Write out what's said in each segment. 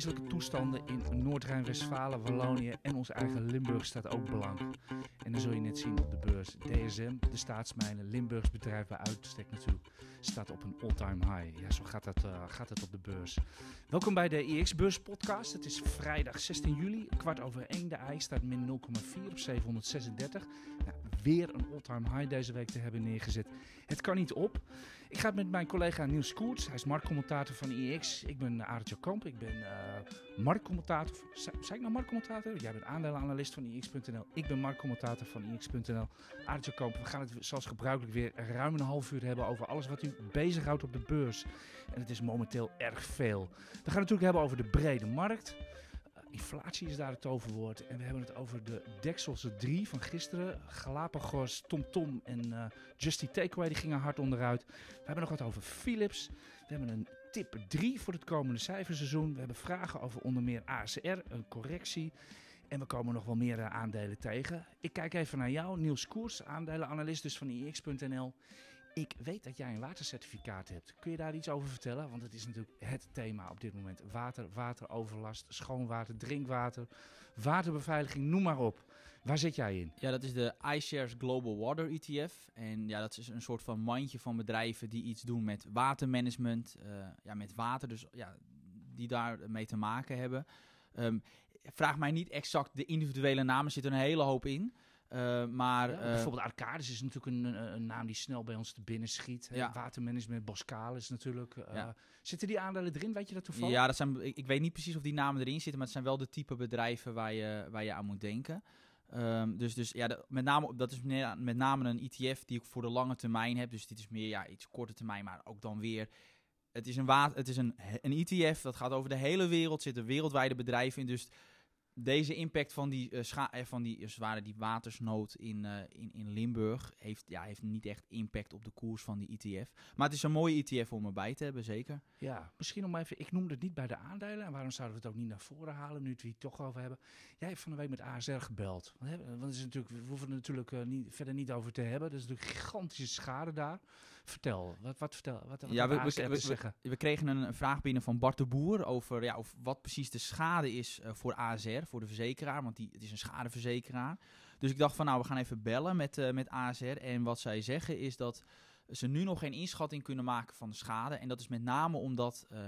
vreselijke toestanden in Noord-Rijn-Westfalen, Wallonië en ons eigen Limburg staat ook belang. En dan zul je net zien op de beurs. DSM, de staatsmijnen, Limburgs bedrijf bij uitstek natuurlijk, staat op een all-time high. Ja, zo gaat het, uh, gaat het op de beurs. Welkom bij de IX Beurs podcast. Het is vrijdag 16 juli, kwart over 1. De IJ staat min 0,4 op 736. Nou, weer een all-time high deze week te hebben neergezet. Het kan niet op. Ik ga het met mijn collega Niels Koerts. Hij is marktcommentator van IX. Ik ben Aartje Kamp. Ik ben uh, marktcommentator. Zei ik nou marktcommentator? Jij bent aandelenanalist van IX.nl. Ik ben marktcommentator van IX.nl. Aartje Kamp. We gaan het zoals gebruikelijk weer ruim een half uur hebben over alles wat u bezighoudt op de beurs. En het is momenteel erg veel. We gaan het natuurlijk hebben over de brede markt. Inflatie is daar het toverwoord. En we hebben het over de Dekselse 3 van gisteren. Galapagos, TomTom Tom en uh, Justy Takeaway die gingen hard onderuit. We hebben nog wat over Philips. We hebben een tip 3 voor het komende cijferseizoen. We hebben vragen over onder meer ASR, een correctie. En we komen nog wel meer uh, aandelen tegen. Ik kijk even naar jou, Niels Koers, aandelenanalist dus van IX.nl. Ik weet dat jij een watercertificaat hebt. Kun je daar iets over vertellen? Want het is natuurlijk het thema op dit moment. Water, wateroverlast, schoon water, drinkwater, waterbeveiliging, noem maar op. Waar zit jij in? Ja, dat is de iShares Global Water ETF. En ja, dat is een soort van mandje van bedrijven die iets doen met watermanagement, uh, ja, met water, dus ja, die daar mee te maken hebben. Um, vraag mij niet exact de individuele namen, zit er een hele hoop in. Uh, maar, ja, bijvoorbeeld Arcadis is natuurlijk een, een, naam die snel bij ons te binnen schiet. Ja. Watermanagement, Boscalis is natuurlijk. Ja. Zitten die aandelen erin? Weet je dat toevallig? Ja, dat zijn, ik, ik, weet niet precies of die namen erin zitten, maar het zijn wel de type bedrijven waar je, waar je aan moet denken. Um, dus, dus ja, de, met name, dat is met name een ETF die ik voor de lange termijn heb. Dus dit is meer ja, iets korte termijn, maar ook dan weer. Het is, een, het is een, een ETF, dat gaat over de hele wereld, zitten wereldwijde bedrijven in. Dus deze impact van die, uh, scha van die, uh, zware, die watersnood in, in, in Limburg heeft, ja, heeft niet echt impact op de koers van die ETF. Maar het is een mooie ETF om erbij te hebben, zeker. Ja, misschien om even, ik noemde het niet bij de aandelen. En waarom zouden we het ook niet naar voren halen, nu we het toch over hebben. Jij hebt van de week met ASR gebeld. Want is natuurlijk, we hoeven er natuurlijk niet, verder niet over te hebben. Er is natuurlijk gigantische schade daar. Vertel, wat, wat, vertel, wat, wat ja, we, we, we, zeggen? we, kregen een vraag binnen van Bart de Boer over ja, of wat precies de schade is voor ASR voor de verzekeraar, want die, het is een schadeverzekeraar. Dus ik dacht van nou, we gaan even bellen met, uh, met ASR. En wat zij zeggen is dat ze nu nog geen inschatting kunnen maken van de schade. En dat is met name omdat uh,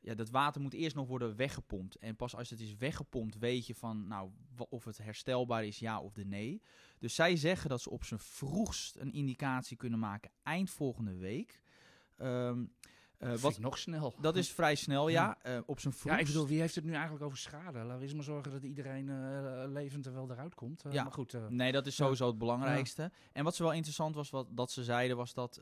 ja, dat water moet eerst nog worden weggepompt. En pas als het is weggepompt weet je van nou, of het herstelbaar is, ja of de nee. Dus zij zeggen dat ze op zijn vroegst een indicatie kunnen maken eind volgende week. Um, uh, wat nog snel. Dat is vrij snel, ja. Uh, op zijn vroegst. Ja, ik bedoel, wie heeft het nu eigenlijk over schade? Laten we eens maar zorgen dat iedereen uh, levend er wel eruit komt. ja, maar goed. nee, dat is sowieso het belangrijkste. En wat ze wel interessant was, wat dat ze zeiden, was dat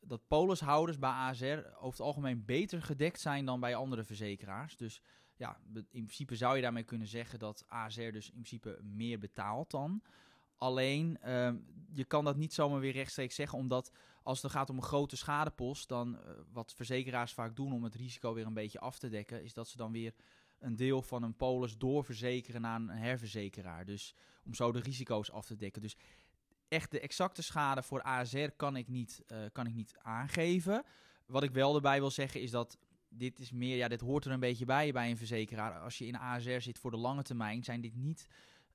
dat polishouders bij ASR over het algemeen beter gedekt zijn dan bij andere verzekeraars. Dus ja, in principe zou je daarmee kunnen zeggen dat ASR dus in principe meer betaalt dan. Alleen, uh, je kan dat niet zomaar weer rechtstreeks zeggen, omdat als het gaat om een grote schadepost, dan uh, wat verzekeraars vaak doen om het risico weer een beetje af te dekken, is dat ze dan weer een deel van een polis doorverzekeren naar een herverzekeraar. Dus om zo de risico's af te dekken. Dus echt de exacte schade voor ASR kan ik niet, uh, kan ik niet aangeven. Wat ik wel erbij wil zeggen is dat dit is meer, ja, dit hoort er een beetje bij bij een verzekeraar. Als je in ASR zit voor de lange termijn, zijn dit niet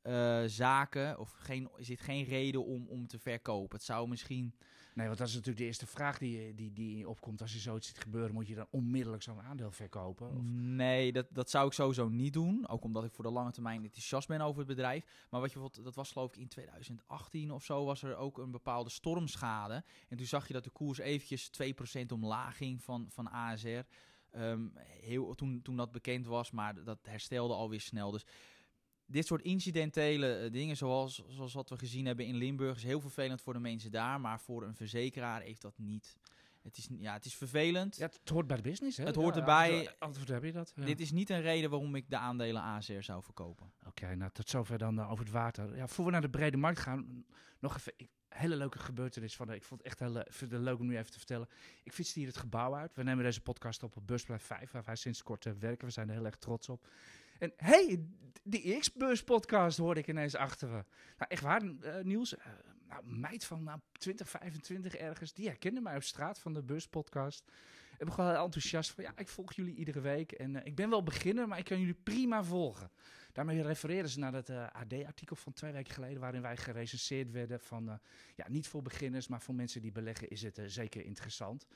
uh, zaken of geen, is dit geen reden om, om te verkopen? Het zou misschien. Nee, want dat is natuurlijk de eerste vraag die, die, die opkomt. Als je zoiets ziet gebeuren, moet je dan onmiddellijk zo'n aandeel verkopen? Of? Nee, dat, dat zou ik sowieso niet doen. Ook omdat ik voor de lange termijn enthousiast ben over het bedrijf. Maar wat je bijvoorbeeld, dat was geloof ik in 2018 of zo, was er ook een bepaalde stormschade. En toen zag je dat de koers eventjes 2% omlaag ging van, van ASR. Ehm, heel, toen, toen dat bekend was, maar dat herstelde alweer snel. Dus dit soort incidentele eh, dingen, zoals, zoals wat we gezien hebben in Limburg, is heel vervelend voor de mensen daar. Maar voor een verzekeraar heeft dat niet. Het is, ja, het is vervelend. Ja, het hoort bij de business, hè? Het hoort erbij. Antwoord heb je dat. Ja. Dit is niet een reden waarom ik de aandelen ASR zou verkopen. Oké, nou tot zover dan uh, over het water. Ja, voor we naar de brede markt gaan, nog even... Ik, hele leuke gebeurtenis van. Ik vond het echt heel vind het leuk om nu even te vertellen. Ik fietste hier het gebouw uit. We nemen deze podcast op op Busplein 5, waar wij sinds kort uh, werken. We zijn er heel erg trots op. En hey, die X-Bus podcast hoorde ik ineens achter. Nou, echt waar, uh, Niels. Uh, nou, meid van nou, 20, 25 ergens, die herkende mij op straat van de Bus podcast. Ik ben gewoon heel enthousiast van, ja, ik volg jullie iedere week. En eh, ik ben wel beginner, maar ik kan jullie prima volgen. Daarmee refereren ze naar dat eh, AD-artikel van twee weken geleden, waarin wij gerecenseerd werden van, eh, ja, niet voor beginners, maar voor mensen die beleggen is het eh, zeker interessant.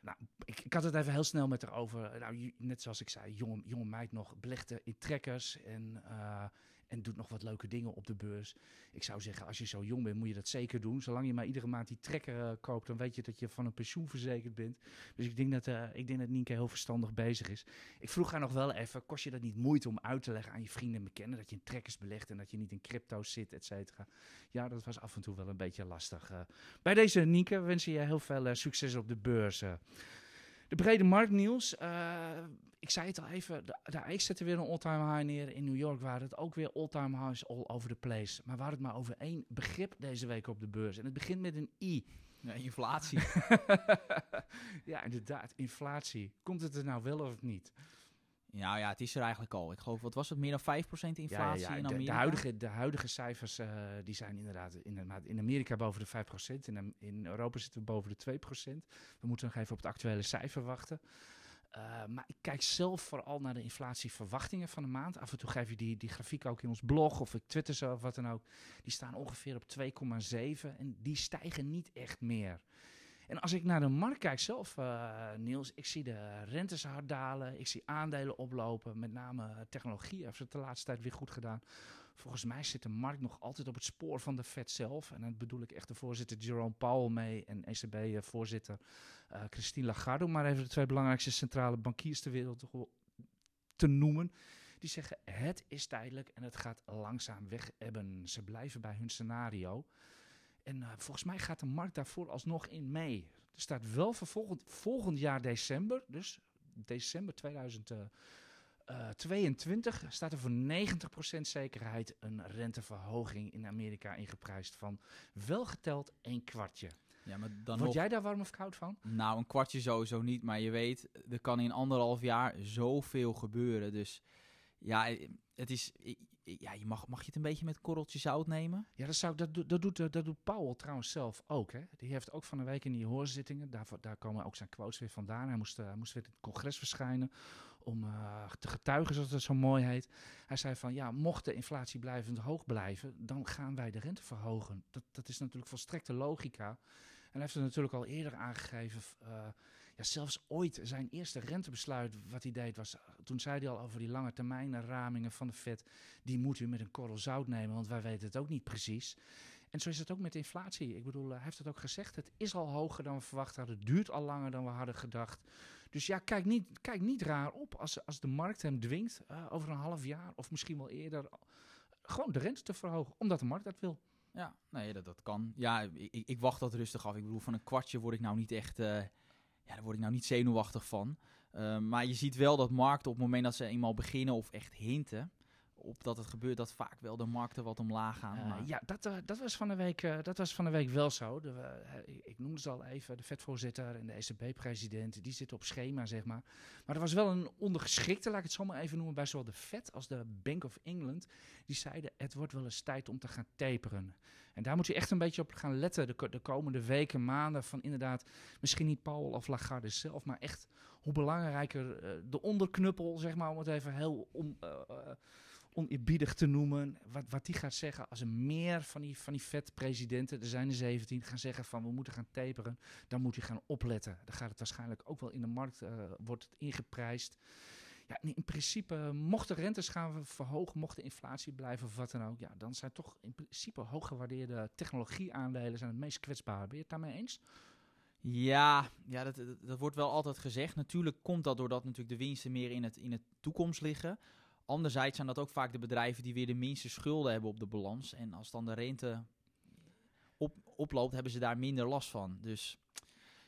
Nou, ik, had het even heel snel met haar over. Nou, net zoals ik zei, jonge, jonge meid nog belegde in trekkers en, eh, en doet nog wat leuke dingen op de beurs. Ik zou zeggen, als je zo jong bent, moet je dat zeker doen. Zolang je maar iedere maand die trekker eh, koopt, dan weet je dat je van een pensioen verzekerd bent. Dus ik denk dat, eh, ik denk dat Nienke heel verstandig bezig is. Ik vroeg haar nog wel even, kost je dat niet moeite om uit te leggen aan je vrienden en bekenden dat je in trekkers belegt en dat je niet in crypto's zit, et cetera. Ja, dat was af en toe wel een beetje lastig. eh. bij deze Nienke wensen je heel veel succes op de beurs. De brede marktnieuws. eh ik zei het al even, de, de zette weer een all-time high neer. In New York waren het ook weer all-time highs all over the place. Maar hadden het maar over één begrip deze week op de beurs. En het begint met een I. Ja, inflatie. ja, inderdaad, inflatie. Komt het er nou wel of niet? Nou ja, het is er eigenlijk al. Ik geloof, wat was het, meer dan 5% inflatie in de, Amerika? de, huidige, de huidige cijfers eh, die zijn inderdaad in, in Amerika boven de 5%. In, in Europa zitten we boven de 2%. We moeten nog even op het actuele cijfer wachten. Uh, maar ik kijk zelf vooral naar de inflatieverwachtingen van de maand. Af en toe geef je die, die grafiek ook in ons blog of ik twitter zo of wat dan ook. Die staan ongeveer op 2,7 en die stijgen niet echt meer. En als ik naar de markt kijk zelf, uh, Niels, ik zie de rentes hard dalen. Ik zie aandelen oplopen. Met name technologie heeft het de laatste tijd weer goed gedaan. Volgens mij zit de markt nog altijd op het spoor van de Fed zelf. En dan bedoel ik echt de voorzitter Jerome Powell mee en ECB-voorzitter uh, Christine Lagarde. Om maar even de twee belangrijkste centrale bankiers ter wereld te noemen. Die zeggen het is tijdelijk en het gaat langzaam weg ebben. Ze blijven bij hun scenario. En uh, volgens mij gaat de markt daarvoor alsnog in mee. Er staat wel voor volgend, volgend jaar december, dus december 2022, uh, staat er voor 90% zekerheid een renteverhoging in Amerika ingeprijsd van wel geteld een kwartje. Ja, maar dan Word nog, jij daar warm of koud van? Nou, een kwartje sowieso niet. Maar je weet, er kan in anderhalf jaar zoveel gebeuren. Dus ja, het is, ja, je mag, mag je het een beetje met korreltje zout nemen? Ja, dat, zou, dat, dat, doet, dat doet Powell trouwens zelf ook. Hè? Die heeft ook van een week in die hoorzittingen, daar, daar komen ook zijn quotes weer vandaan. Hij moest, hij moest weer in het congres verschijnen om uh, te getuigen, zoals het zo mooi heet. Hij zei van, ja, mocht de inflatie blijvend hoog blijven, dan gaan wij de rente verhogen. Dat, dat is natuurlijk volstrekte logica. En hij heeft het natuurlijk al eerder aangegeven... Uh, ja, zelfs ooit zijn eerste rentebesluit wat hij deed was... Toen zei hij al over die lange termijn ramingen van de Fed... die moet u met een korrel zout nemen, want wij weten het ook niet precies. En zo is het ook met inflatie. Ik bedoel, hij heeft het ook gezegd. Het is al hoger dan we verwacht hadden. Het duurt al langer dan we hadden gedacht. Dus ja, kijk niet, kijk niet raar op als, als de markt hem dwingt... Uh, over een half jaar of misschien wel eerder... gewoon de rente te verhogen, omdat de markt dat wil. Ja, nee, dat, dat kan. Ja, ik, ik, wacht dat rustig af. Ik bedoel, van een kwartje word ik nou niet echt... Uh, ja, daar word ik nou niet zenuwachtig van. Uh, maar je ziet wel dat markten op het moment dat ze eenmaal beginnen of echt hinten op dat het gebeurt, dat vaak wel de markten wat omlaag gaan. Uh, ja, dat, uh, dat, was van de week, uh, dat was van de week wel zo. De, ik noemde ze al even, de Fed-voorzitter en de ECB-president, die zitten op schema, zeg maar. Maar er was wel een ondergeschikte, laat ik het zo maar even noemen, bij zowel de Fed als de Bank of England. Die zeiden, het wordt wel eens tijd om te gaan taperen. En daar moet je echt een beetje op gaan letten de, de komende weken, maanden. Van inderdaad, misschien niet Paul of Lagarde zelf, maar echt hoe belangrijker de onderknuppel, zeg maar, om het even heel om, oneerbiedig te noemen. Wat, wat die gaat zeggen als er meer van die, van die vet-presidenten, er zijn er 17, gaan zeggen van we moeten gaan taperen. Dan moet je gaan opletten. Dan gaat het waarschijnlijk ook wel in de markt, uh, wordt het ingeprijsd. Ja, in principe, mocht de rentes gaan verhogen, mocht de inflatie blijven of wat dan ook, ja, dan zijn toch in principe hooggewaardeerde technologieaandelen zijn het meest kwetsbaar. Ben je het daarmee eens? Ja, ja dat, dat, dat, wordt wel altijd gezegd. Natuurlijk komt dat doordat natuurlijk de winsten meer in het, in het toekomst liggen. Anderzijds zijn dat ook vaak de bedrijven die weer de minste schulden hebben op de balans. En als dan de rente op, oploopt, hebben ze daar minder last van. Dus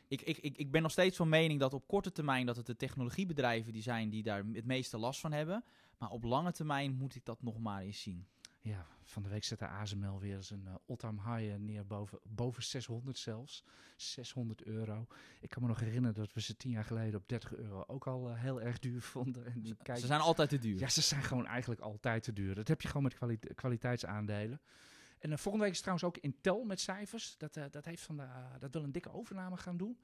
ik, ik, ik, ben nog steeds van mening dat op korte termijn dat het de technologiebedrijven die zijn die daar het meeste last van hebben. Maar op lange termijn moet ik dat nog maar eens zien. Ja, van de week zet de ASML weer eens een uh, all-time high neer boven, boven 600 zelfs. 600 euro. Ik kan me nog herinneren dat we ze tien jaar geleden op 30 euro ook al uh, heel erg duur vonden. En ze, kijk, ze zijn altijd te duur. Ja, ze zijn gewoon eigenlijk altijd te duur. Dat heb je gewoon met kwali kwaliteitsaandelen. En uh, volgende week is trouwens ook Intel met cijfers. Dat, dat, heeft van de, dat wil een dikke overname gaan doen.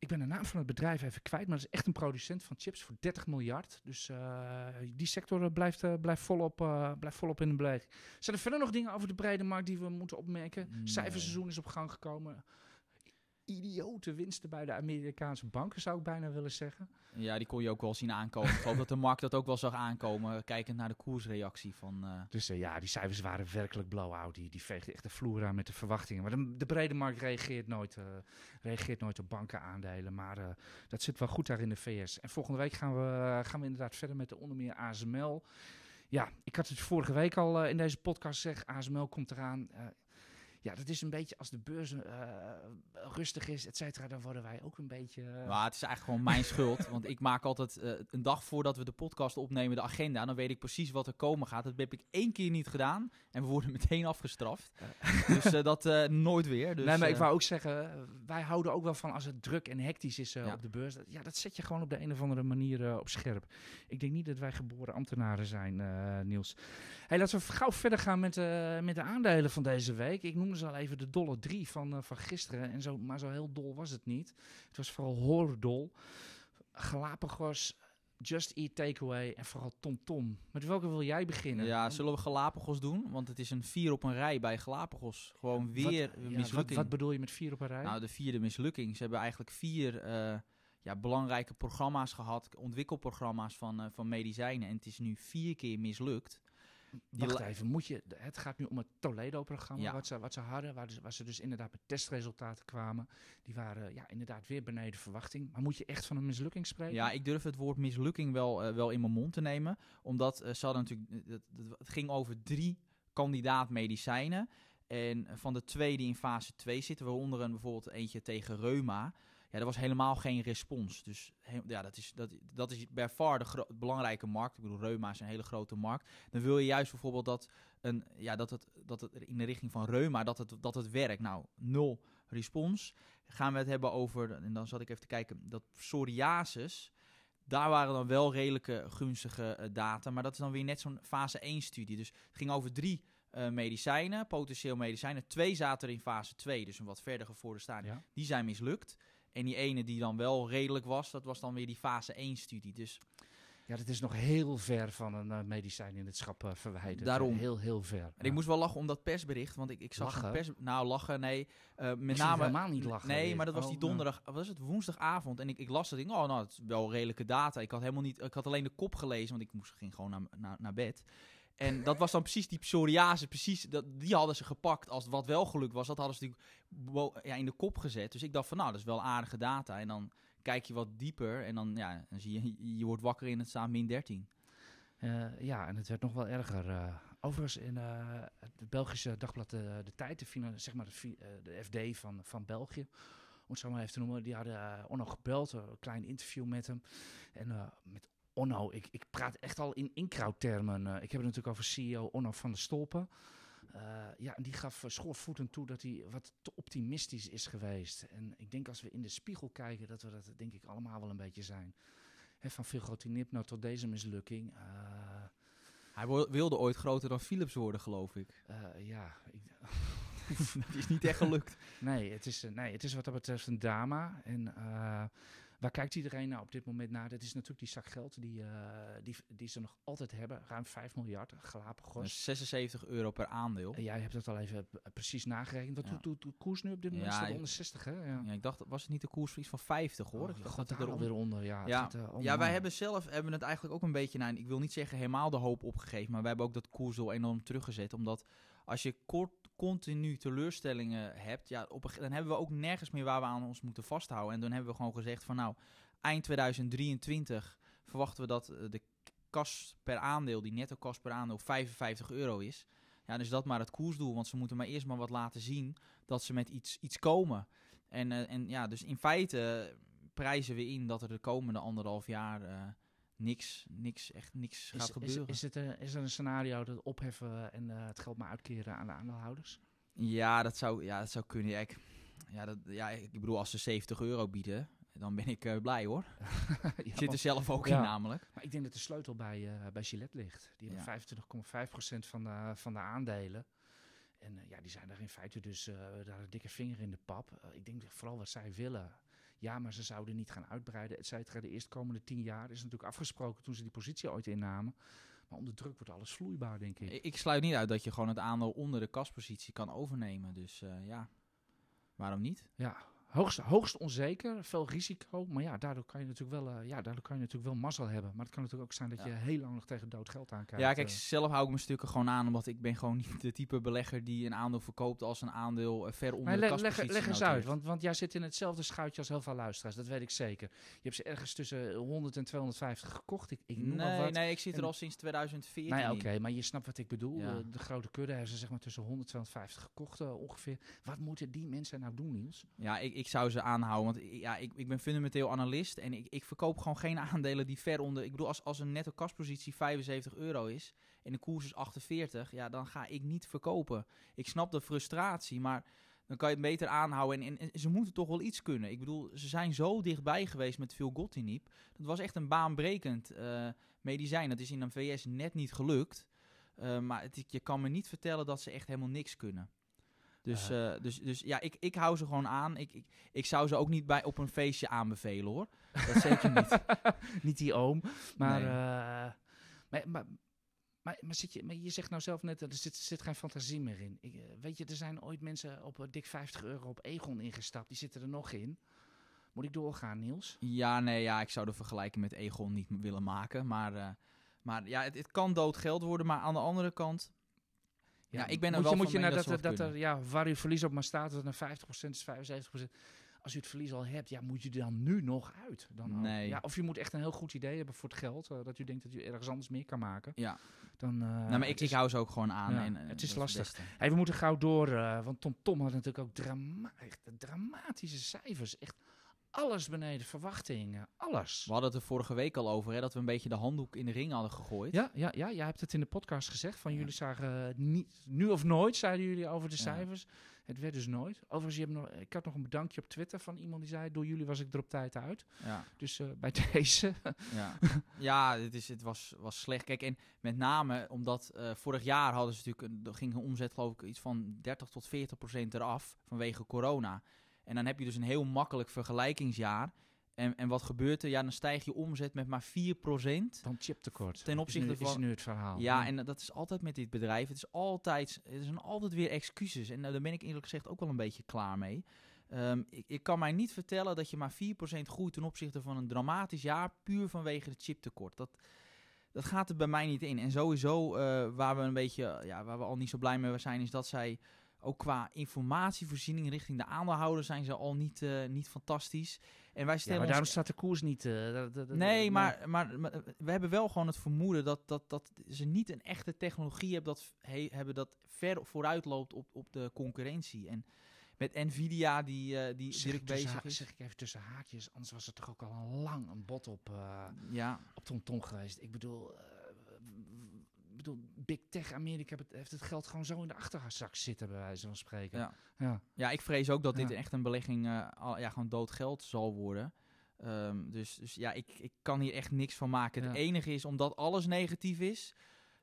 Ik ben de naam van het bedrijf even kwijt, maar dat is echt een producent van chips voor 30 miljard. Dus uh, die sector uh, blijft, uh, blijft, volop, blijft volop in de bleek. Zijn er verder nog dingen over de brede markt die we moeten opmerken? Nee. Cijferseizoen is op gang gekomen idiote winsten bij de Amerikaanse banken, zou ik bijna willen zeggen. Ja, die kon je ook wel zien aankomen. ik geloof dat de markt dat ook wel zag aankomen, kijkend naar de koersreactie van... Uh... Dus uh, ja, die cijfers waren werkelijk blow-out. Die, die veegde echt de vloer aan met de verwachtingen. Maar de, de brede markt reageert nooit, uh, reageert nooit op bankenaandelen. Maar dat zit wel goed daar in de VS. En volgende week gaan we, gaan we inderdaad verder met de onder meer ASML. Ja, ik had het vorige week al in deze podcast gezegd. ASML komt eraan ja, dat is een beetje als de beurs uh, rustig is, et cetera, dan worden wij ook een beetje. Uh... Maar het is eigenlijk gewoon mijn schuld. Want ik maak altijd uh, een dag voordat we de podcast opnemen de agenda. Dan weet ik precies wat er komen gaat. Dat heb ik één keer niet gedaan. En we worden meteen afgestraft. dus dat nooit weer. Dus, nee, maar ik wou ook zeggen, wij houden ook wel van als het druk en hectisch is ja. op de beurs. Dat, ja, dat zet je gewoon op de een of andere manier op scherp. Ik denk niet dat wij geboren ambtenaren zijn, Niels. Hey, laten we gauw verder gaan met, met de aandelen van deze week. Ik noem noemde ze al even de dolle drie van, uh, van gisteren. En zo, maar zo heel dol was het niet. Het was vooral horrordol. Galapagos, Just Eat Takeaway en vooral TomTom. Tom. Met welke wil jij beginnen? Ja, zullen we Galapagos doen? Want het is een vier op een rij bij Galapagos. Gewoon weer wat, mislukking. Ja, wat, wat, bedoel je met vier op een rij? Nou, de vierde mislukking. Ze hebben eigenlijk vier uh, ja, belangrijke programma's gehad. Ontwikkelprogramma's van, uh, van medicijnen. En het is nu vier keer mislukt. Wacht even, moet je, het gaat nu om het Toledo-programma, wat, ze, wat ze hadden, waar, waar, ze dus inderdaad met testresultaten kwamen. Die waren ja, inderdaad weer beneden verwachting. Maar moet je echt van een mislukking spreken? Ja, ik durf het woord mislukking wel, uh, wel in mijn mond te nemen. Omdat uh, ze hadden natuurlijk, het, het ging over drie kandidaat medicijnen. En van de twee die in fase 2 zitten, waaronder een, bijvoorbeeld eentje tegen reuma ja, er was helemaal geen respons. Dus ja, dat is, dat, dat is bij far de belangrijke markt. Ik bedoel, Reuma is een hele grote markt. Dan wil je juist bijvoorbeeld dat, een, ja, dat, het, dat het in de richting van Reuma, dat het, dat het werkt. Nou, nul respons. Gaan we het hebben over, en dan zat ik even te kijken, dat psoriasis... Daar waren dan wel redelijke gunstige uh, data. Maar dat is dan weer net zo'n fase 1 studie. Dus het ging over drie uh, medicijnen, potentieel medicijnen. Twee zaten er in fase 2, dus een wat verder gevorderde stadium. Ja. Die zijn mislukt. En die ene die dan wel redelijk was, dat was dan weer die fase 1 studie. Dus ja, dat is nog heel ver van een uh, medicijn in het schap uh, verwijderd. Daarom. Heel, heel ver. En ja. ik moest wel lachen om dat persbericht, want ik, ik zag lachen? pers... Nou, lachen, nee. Uh, met name... helemaal niet lachen. Nee, weer. maar dat was die donderdag, oh, was het woensdagavond. En ik, ik las het, ik oh, nou, het is wel redelijke data. Ik had helemaal niet, ik had alleen de kop gelezen, want ik moest, ging gewoon naar, naar, naar bed. En dat was dan precies die psoriase, precies, dat, die hadden ze gepakt als wat wel gelukt was. Dat hadden ze natuurlijk ja, in de kop gezet. Dus ik dacht van, nou, dat is wel aardige data. En dan kijk je wat dieper en dan, ja, dan zie je, je wordt wakker in het staan min 13. Uh, ja, en het werd nog wel erger. Uh, overigens in uh, het Belgische dagblad De, de Tijd, de, zeg maar de, de, FD van, van België, om het zo maar even te noemen, die hadden Onno gebeld, een klein interview met hem. En met Onno, ik, ik praat echt al in inkrouwtermen. Uh, ik heb het natuurlijk over CEO Onno van der Stolpen. Uh, ja, en die gaf schoorvoetend toe dat hij wat te optimistisch is geweest. En ik denk als we in de spiegel kijken, dat we dat denk ik allemaal wel een beetje zijn. He, van veel grote Nipno tot deze mislukking. Uh, hij wilde ooit groter dan Philips worden, geloof ik. ja, ik, dat is niet echt gelukt. nee, het is, nee, het is wat dat betreft een drama. En Waar kijkt iedereen nou op dit moment naar? Dat is natuurlijk die zak geld die, uh, die, die ze nog altijd hebben. Ruim 5 miljard, Galapagos. 76 euro per aandeel. En jij hebt het al even precies nagerekend. Wat ja. doet de koers nu op dit moment? Ja, onder 60, hè? Ja. ja. ik dacht, was het niet de koers van 50, hoor? Oh, ik dacht dat het er alweer onder, ja. Uh, ja wij hebben zelf hebben het eigenlijk ook een beetje, nou, ik wil niet zeggen helemaal de hoop opgegeven, maar wij hebben ook dat koersdoel enorm teruggezet, omdat als je kort, continu teleurstellingen hebt, ja, op dan hebben we ook nergens meer waar we aan ons moeten vasthouden. En dan hebben we gewoon gezegd van nou, eind 2023 verwachten we dat eh, de kas per aandeel, die netto kas per aandeel, 55 euro is. Ja, dus dat maar het koersdoel, want ze moeten maar eerst maar wat laten zien dat ze met iets, iets komen. En, uh, en ja, dus in feite prijzen we in dat er de komende anderhalf jaar uh, niks, niks, echt niks is, gaat gebeuren. Is, is, het een, is er een scenario dat opheffen en uh, het geld maar uitkeren aan de aandeelhouders? Ja, dat zou, ja, dat zou kunnen. Ja, ik, ja, dat, ja, ik bedoel, als ze 70 euro bieden, dan ben ik uh, blij hoor. ja, ik zit er zelf ook ja. in namelijk. Maar ik denk dat de sleutel bij, uh, bij Gillette ligt. Die hebben 25,5% van de, van de aandelen. En uh, ja, die zijn daar in feite dus daar een dikke vinger in de pap. ik denk vooral wat zij willen Ja, maar ze zouden niet gaan uitbreiden, et cetera. De eerstkomende tien jaar is natuurlijk afgesproken toen ze die positie ooit innamen. Maar onder druk wordt alles vloeibaar, denk ik. Ik, sluit niet uit dat je gewoon het aandeel onder de kaspositie kan overnemen. Dus eh, ja, waarom niet? Ja, hoogst, hoogst onzeker, veel risico. Maar ja, daardoor kan je natuurlijk wel, eh, ja, daardoor kan je natuurlijk wel mazzel hebben. Maar het kan natuurlijk ook zijn dat Ja. je heel lang nog tegen dood geld aankijkt. Ja, kijk, eh. zelf hou ik mijn stukken gewoon aan, omdat ik ben gewoon niet de type belegger die een aandeel verkoopt als een aandeel eh, ver onder Maar de leg, leg, leg eens uit, want, want jij zit in hetzelfde schuitje als heel veel luisteraars, dat weet ik zeker. Je hebt ze ergens tussen 100 en 250 gekocht. Ik, ik noem maar Nee, wat. nee, ik zit er En- al sinds 2014 Nou ja, in. oké, maar je snapt wat ik bedoel. Ja. De grote kudde hebben ze zeg maar tussen 100 en 250 gekocht ongeveer. Wat moeten die mensen nou doen, Niels? Ja, ik, ik zou ze aanhouden. Want ja, ik, ik ben fundamenteel analist. En ik, ik verkoop gewoon geen aandelen die ver onder. Ik bedoel, als, als een netto kaspositie 75 euro is. en de koers is 48. ja, dan ga ik niet verkopen. Ik snap de frustratie, maar. Dan kan je het beter aanhouden. En, ze moeten toch wel iets kunnen. Ik bedoel, ze zijn zo dichtbij geweest met veel Gottinip. Dat was echt een baanbrekend eh, medicijn. Dat is in de VS net niet gelukt. Eh, maar je kan me niet vertellen dat ze echt helemaal niks kunnen. Dus, Eh. dus, dus ja, ik, ik hou ze gewoon aan. Ik, ik, ik zou ze ook niet bij, op een feestje aanbevelen hoor. Dat zeker niet. Niet die oom, maar, Nee. eh, maar, maar, maar, maar, zit je, maar je zegt nou zelf net, dat er zit, zit geen fantasie meer in. Ik, eh, weet je, er zijn ooit mensen op dik 50 euro op Egon ingestapt, die zitten er nog in. Moet ik doorgaan, Niels? Ja, nee, ja, ik zou de vergelijking met Egon niet willen maken. Maar, maar ja, het, het kan dood geld worden. Maar aan de andere kant, Ja, ik ben er moet wel je, moet je naar dat dat, er- dat er, ja, waar uw verlies op maar staat, dat een 50% is, 75%. Als u het verlies al hebt, ja, moet je er dan nu nog uit? Dan? Nee. Ja, of je moet echt een heel goed idee hebben voor het geld, eh, dat u denkt dat u ergens anders meer kan maken. ja. Dan, eh, nou, maar ik, het ik hou ze ook gewoon aan. Ja, en, eh, het is lastig. Hey, we moeten gauw door, want Tom Tom had natuurlijk ook drama echt dramatische cijfers. Echt alles beneden verwachtingen. Alles. We hadden het er vorige week al over, hè, dat we een beetje de handdoek in de ring hadden gegooid. Ja, ja, ja, jij hebt het in de podcast gezegd. Van Ja. jullie zagen niet, nu of nooit, zeiden jullie over de Ja. cijfers. Het werd dus nooit. Overigens, je hebt nog, ik had nog een bedankje op Twitter van iemand die zei... door jullie was ik er op tijd uit. Ja. Dus eh, bij deze... Ja, ja het, is, het was, was slecht. Kijk, en met name omdat eh, vorig jaar hadden ze natuurlijk, een- ging een omzet geloof ik iets van 30 tot 40 procent eraf vanwege corona. En dan heb je dus een heel makkelijk vergelijkingsjaar. En, en wat gebeurt er? Ja, dan stijgt je omzet met maar 4 procent. dan chiptekort. Ten opzichte is nu, Is van- nu het verhaal. Ja, en dat is altijd met dit bedrijf. Het is altijd, er zijn altijd weer excuses. En eh, daar ben ik eerlijk gezegd ook wel een beetje klaar mee. Ehm, ik, ik kan mij niet vertellen dat je maar 4% groeit ten opzichte van een dramatisch jaar, puur vanwege het chiptekort. Dat, dat gaat er bij mij niet in. En sowieso, eh, waar we een beetje, ja, waar we al niet zo blij mee zijn, is dat zij ook qua informatievoorziening richting de aandeelhouder zijn ze al niet, eh, niet fantastisch. En wij Ja, stellen maar daarom ons staat de koers niet... eh, Nee, maar, maar, maar we hebben wel gewoon het vermoeden dat, dat, dat ze niet een echte technologie hebben dat, he- hebben dat ver vooruit loopt op, op de concurrentie. En met Nvidia die, eh die druk bezig is. zeg ik even tussen haakjes, anders was het toch ook al een lang een bot op, eh Ja, op Tom Tom geweest. Ik bedoel, eh, bedoel, Big Tech Amerika heeft het- geld gewoon zo in de achterzak zitten, bij wijze van spreken. Ja. ja. ja, ik vrees ook dat dit Ja. echt een belegging eh, al, ja, gewoon dood geld zal worden. Ehm, dus, dus ja, ik, ik kan hier echt niks van maken. Het Ja. enige is, omdat alles negatief is,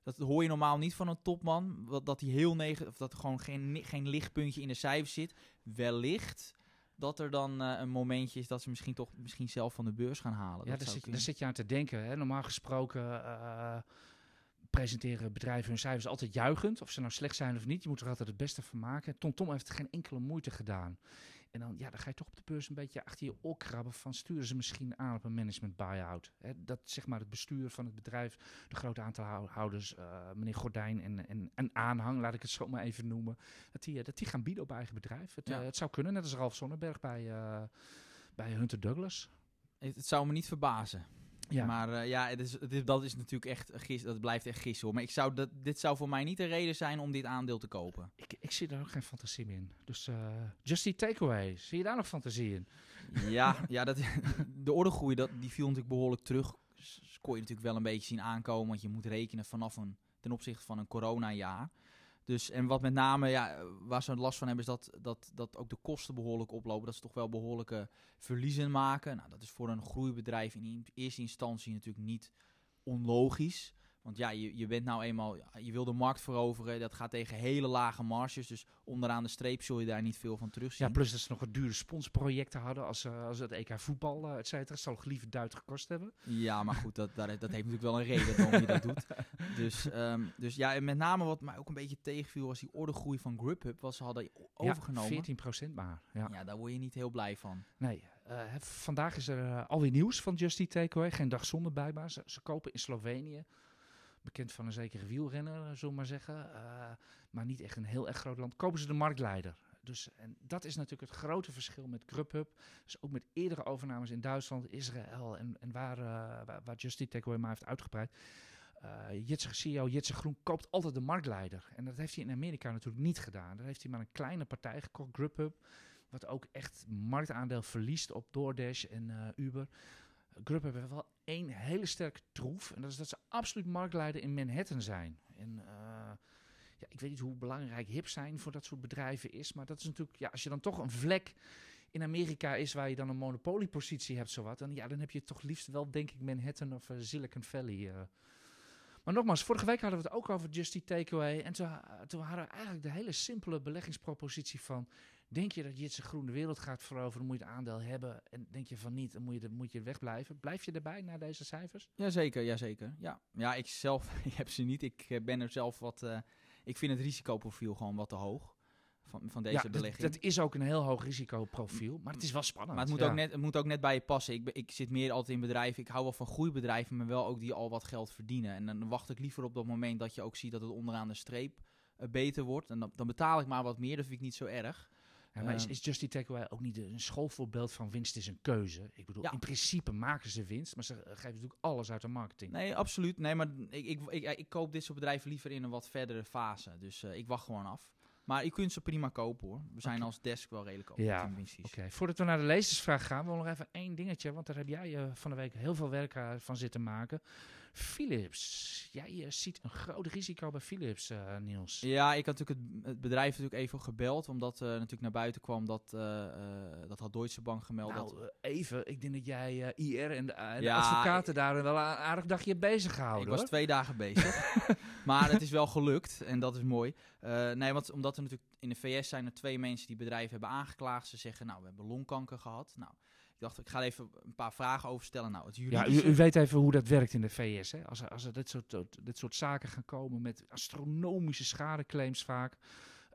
dat hoor je normaal niet van een topman, wat- dat hij heel negatief, of dat er gewoon geen, geen lichtpuntje in de cijfers zit. Wellicht dat er dan eh, een momentje is dat ze misschien toch misschien zelf van de beurs gaan halen. Ja, Dat daar zit, daar zit je aan te denken. Hè. Normaal gesproken eh, presenteren bedrijven hun cijfers altijd juichend. Of ze nou slecht zijn of niet. Je moet er altijd het beste van maken. Tom Tom heeft geen enkele moeite gedaan. En dan, ja, dan ga je toch op de beurs een beetje achter je oor krabben van sturen ze misschien aan op een management buy-out. Hè, dat zeg maar het bestuur van het bedrijf, de grote aantal hou- houders, eh, meneer Gordijn en, en, en aanhang, laat ik het zo maar even noemen, dat die, eh, dat die gaan bieden op eigen bedrijf. Het, Ja. eh, het zou kunnen, net als Ralf Sonnenberg bij, bij Hunter Douglas. Het, het zou me niet verbazen. Ja. Maar eh, ja, het is, het is- dat is natuurlijk echt gis, dat blijft echt gissen hoor. Maar ik zou dat, dit zou voor mij niet de reden zijn om dit aandeel te kopen. Ik, ik zie daar ook geen fantasie meer in. Dus eh just die takeaway. Zie je daar nog fantasie in? Ja, ja dat, de ordegroei dat, die viel natuurlijk behoorlijk terug. S- kon je natuurlijk wel een beetje zien aankomen. Want je moet rekenen vanaf een, ten opzichte van een coronajaar. Dus, en wat met name, ja, waar ze last van hebben, is dat, dat, dat ook de kosten behoorlijk oplopen. Dat ze toch wel behoorlijke verliezen maken. Nou, dat is voor een groeibedrijf in eerste instantie natuurlijk niet onlogisch. Want ja, je, je bent nou eenmaal, je wil de markt veroveren. Dat gaat tegen hele lage marges. Dus onderaan de streep zul je daar niet veel van terugzien. Ja, plus dat ze nog wat dure sponsorprojecten hadden als, uh, als het EK voetbal, uh, et cetera. Zal geliefd Duit gekost hebben. Ja, maar goed, dat, dat, heeft natuurlijk wel een reden waarom je dat doet. Dus, um, dus ja, en met name wat mij ook een beetje tegenviel was die ordegroei van Grubhub. Wat ze hadden overgenomen. Ja, 14 procent maar. Ja. ja, daar word je niet heel blij van. Nee, uh, vandaag is er alweer nieuws van Just Eat Takeaway. Geen dag zonder bijbaar. Ze, ze kopen in Slovenië bekend van een zekere wielrenner, zullen we maar zeggen. Uh, maar niet echt een heel erg groot land. Kopen ze de marktleider. Dus, en dat is natuurlijk het grote verschil met Grubhub. Dus ook met eerdere overnames in Duitsland, Israël en, en waar, uh, waar, waar Just Eat Takeaway maar heeft uitgebreid. Uh, Jitse CEO Jitse Groen koopt altijd de marktleider. En dat heeft hij in Amerika natuurlijk niet gedaan. Daar heeft hij maar een kleine partij gekocht, Grubhub. Wat ook echt marktaandeel verliest op DoorDash en Uber. Grubhub heeft wel één hele sterke troef. En dat is dat ze absoluut marktleider in Manhattan zijn. En uh, ja, ik weet niet hoe belangrijk hip zijn voor dat soort bedrijven is. Maar dat is natuurlijk, ja, als je dan toch een vlek in Amerika is waar je dan een monopoliepositie hebt, zowat. Dan, ja, dan heb je toch liefst wel, denk ik, Manhattan of uh, Silicon Valley. Uh. Maar nogmaals, vorige week hadden we het ook over Just Eat Takeaway. En toen hadden we eigenlijk de hele simpele beleggingspropositie van... Denk je dat Jitse Groen de wereld gaat veroveren, moet je het aandeel hebben. En denk je van niet, dan moet je, moet je wegblijven. Blijf je erbij na deze cijfers? Jazeker, jazeker. Ja, ja ik zelf ik heb ze niet. Ik ben er zelf wat... Uh, ik vind het risicoprofiel gewoon wat te hoog. Van, van deze ja, belegging. Dat is ook een heel hoog risicoprofiel, maar het is wel spannend. Maar het moet, ja. ook, net, het moet ook net bij je passen. Ik, ik zit meer altijd in bedrijven. Ik hou wel van groeibedrijven, maar wel ook die al wat geld verdienen. En dan wacht ik liever op dat moment dat je ook ziet dat het onderaan de streep uh, beter wordt. En dan, dan betaal ik maar wat meer, dat vind ik niet zo erg. Ja, maar is, is Just Eat Takeaway ook niet een schoolvoorbeeld van winst is een keuze? Ik bedoel, Ja. in principe maken ze winst, maar ze eh, geven natuurlijk alles uit de marketing. Nee, absoluut. Nee, maar ik, ik, ik, ik koop dit soort bedrijven liever in een wat verdere fase. Dus uh, ik wacht gewoon af. Maar je kunt ze prima kopen hoor. We zijn als desk wel redelijk Ja, optimistisch. Oké, voordat we naar de lezersvraag gaan, wil ik nog even één dingetje, want daar heb jij uh, van de week heel veel werk uh, van zitten maken. Philips. Jij uh, ziet een groot risico bij Philips, uh, Niels. Ja, ik had natuurlijk het, het, bedrijf natuurlijk even gebeld, omdat uh, natuurlijk naar buiten kwam dat, uh, dat had Deutsche Bank gemeld. Nou, dat... even. Ik denk dat jij IR en de, advocaten ik, daar wel een aardig dagje bezig gehouden. Ik was twee dagen bezig, maar het is wel gelukt en dat is mooi. Nee, want omdat er natuurlijk in de VS zijn er twee mensen die bedrijven hebben aangeklaagd. Ze zeggen, nou, we hebben longkanker gehad. Nou, ik dacht, ik ga even een paar vragen over stellen. Nou, het juridische... Ja, u, u, weet even hoe dat werkt in de VS. Hè? Als, er, als er dit soort, dit soort zaken gaan komen met astronomische schadeclaims vaak.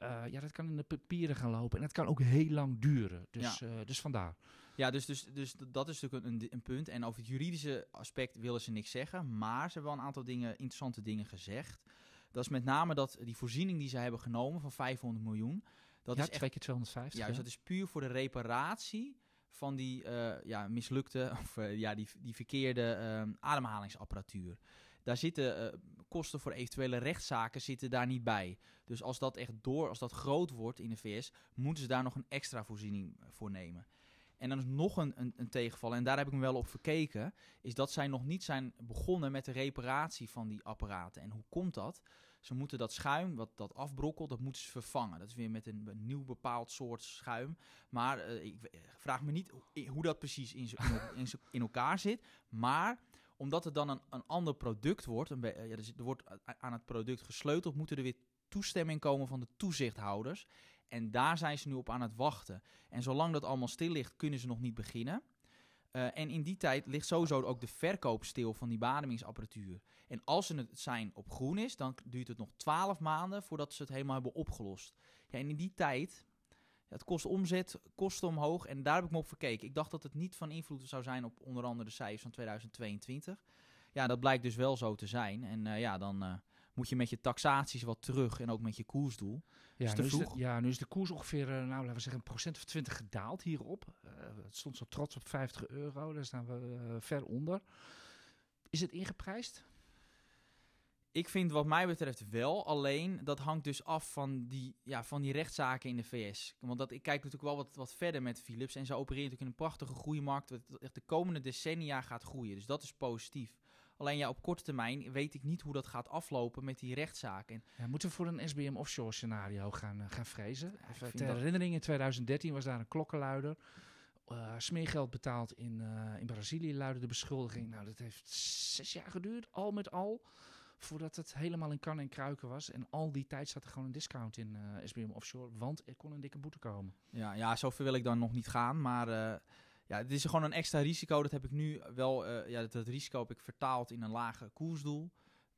Uh, ja, dat kan in de papieren gaan lopen. En dat kan ook heel lang duren. Dus, ja. uh, dus vandaar. Ja, dus, dus, dus dat is natuurlijk een, een, punt. En over het juridische aspect willen ze niks zeggen. Maar ze hebben wel een aantal dingen, interessante dingen gezegd. Dat is met name dat die voorziening die ze hebben genomen van 500 miljoen. Dat ja, is echt, twee keer 250. Ja, dus dat is puur voor de reparatie van die uh, ja, mislukte of uh, ja, die, die verkeerde uh, ademhalingsapparatuur. Daar zitten uh, kosten voor eventuele rechtszaken zitten daar niet bij. Dus als dat echt door, als dat groot wordt in de VS, moeten ze daar nog een extra voorziening voor nemen. En dan is nog een, een, een tegenval, en daar heb ik me wel op verkeken, is dat zij nog niet zijn begonnen met de reparatie van die apparaten. En hoe komt dat? Ze moeten dat schuim, wat dat afbrokkelt, dat moeten ze vervangen. Dat is weer met een, nieuw bepaald soort schuim. Maar uh, ik vraag me niet hoe, dat precies in, in, in, elkaar zit. Maar omdat het dan een, een ander product wordt, een ja, dus er wordt aan het product gesleuteld, moet er weer toestemming komen van de toezichthouders. En daar zijn ze nu op aan het wachten. En zolang dat allemaal stil ligt, kunnen ze nog niet beginnen. Uh, en in die tijd ligt sowieso ook de verkoop stil van die bademingsapparatuur. En als ze het zijn op groen is, dan duurt het nog 12 maanden voordat ze het helemaal hebben opgelost. Ja, en in die tijd, het kost omzet, kosten omhoog en daar heb ik me op verkeken. Ik dacht dat het niet van invloed zou zijn op onder andere de cijfers van 2022. Ja, dat blijkt dus wel zo te zijn. En uh, ja, dan uh, moet je met je taxaties wat terug en ook met je koersdoel. Ja, nu is, de, ja nu is de koers ongeveer, nou laten we zeggen, een procent of twintig gedaald hierop. Uh, het stond zo trots op 50 euro, daar staan we uh, ver onder. Is het ingeprijsd? Ik vind wat mij betreft wel, alleen dat hangt dus af van die, ja, van die rechtszaken in de VS. Want dat, ik kijk natuurlijk wel wat, wat verder met Philips en ze opereren natuurlijk in een prachtige groeimarkt, wat echt de komende decennia gaat groeien. Dus dat is positief. Alleen ja, op korte termijn weet ik niet hoe dat gaat aflopen met die rechtszaken. Ja, moeten we voor een SBM offshore scenario gaan, uh, gaan vrezen? Ja, ter dat... herinnering, in 2013 was daar een klokkenluider. Uh, smeergeld betaald in, uh, in Brazilië luidde de beschuldiging. Nou, dat heeft zes jaar geduurd, al met al. voordat het helemaal in kan en kruiken was. En al die tijd zat er gewoon een discount in uh, SBM Offshore, want er kon een dikke boete komen. Ja, ja zover wil ik dan nog niet gaan, maar... Ja, het is gewoon een extra risico. Dat heb ik nu wel. Ja, dat, dat, risico heb ik vertaald in een lage koersdoel.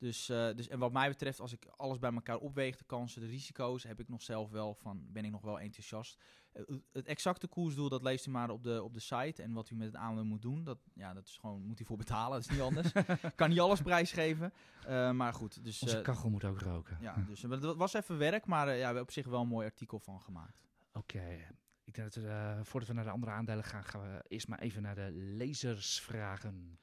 Dus, uh, dus en wat mij betreft, als ik alles bij elkaar opweeg, de kansen, de risico's, heb ik nog zelf wel van, ben ik nog wel enthousiast. Uh, het exacte koersdoel, dat leest u maar op de, op de site. En wat u met het aandeel moet doen, dat, ja, dat is gewoon, moet u voor betalen. Dat is niet anders. kan niet alles prijsgeven. Uh, maar goed. Dus, Onze kachel moet ook roken. Ja, dus dat was even werk, maar ja, we hebben op zich wel een mooi artikel van gemaakt. Oké. Okay. Ik denk dat we, voordat we naar de andere aandelen gaan, gaan we eerst maar even naar de lezersvragen.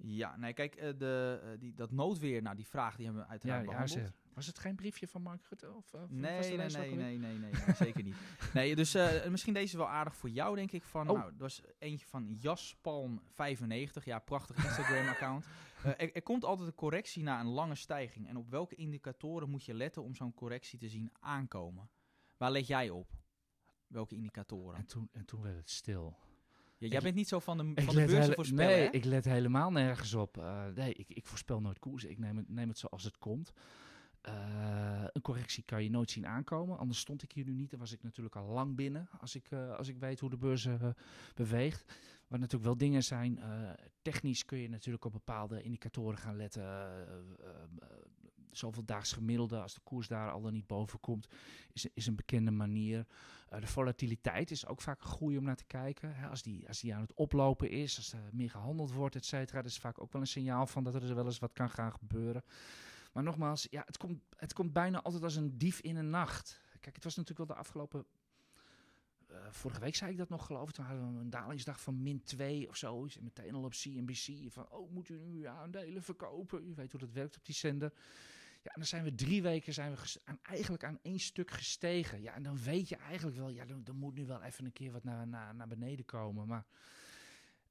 Ja, nee, kijk, uh, de, uh, die, dat noodweer, nou, die vraag die hebben we uiteraard ja, behandeld. Ja, was het geen briefje van Mark Rutte? Of, uh, nee, nee, nee, nee, nee, nee, nee, zeker niet. Nee, dus misschien deze wel aardig voor jou, denk ik. Van, oh. Nou, dat was eentje van Jaspalm95. Ja, prachtig Instagram-account. er, er komt altijd een correctie na een lange stijging. En op welke indicatoren moet je letten om zo'n correctie te zien aankomen? Waar let jij op? Welke indicatoren? En toen, en toen werd het stil. Ja, jij bent niet zo van de, van de beurzen voorspellen, Nee, ik let helemaal nergens op. Uh, nee, ik, ik voorspel nooit koersen. Ik neem het, neem het zoals het komt. Uh, een correctie kan je nooit zien aankomen. Anders stond ik hier nu niet. Dan was ik natuurlijk al lang binnen. Als ik, uh, als ik weet hoe de beurs uh, beweegt. Waar natuurlijk wel dingen zijn. technisch kun je natuurlijk op bepaalde indicatoren gaan letten. Zoveel daags gemiddelde. Als de koers daar al dan niet boven komt. Is, is een bekende manier. de volatiliteit is ook vaak een goede om naar te kijken. Hè, als, die, als die aan het oplopen is. Als er meer gehandeld wordt, et cetera. Dat is vaak ook wel een signaal van dat er wel eens wat kan gaan gebeuren. Maar nogmaals, ja, het, komt, het komt bijna altijd als een dief in een nacht. Kijk, het was natuurlijk wel de afgelopen... Uh, vorige week zei ik dat nog, geloof ik. Toen hadden we een dalingsdag van min 2 of zo. En meteen al op CNBC van... Oh, moet u nu aandelen verkopen? U weet hoe dat werkt op die zender. Ja, en dan zijn we drie weken zijn we aan, eigenlijk aan één stuk gestegen. Ja, en dan weet je eigenlijk wel... Ja, er, moet nu wel even een keer wat naar, naar, naar beneden komen. Maar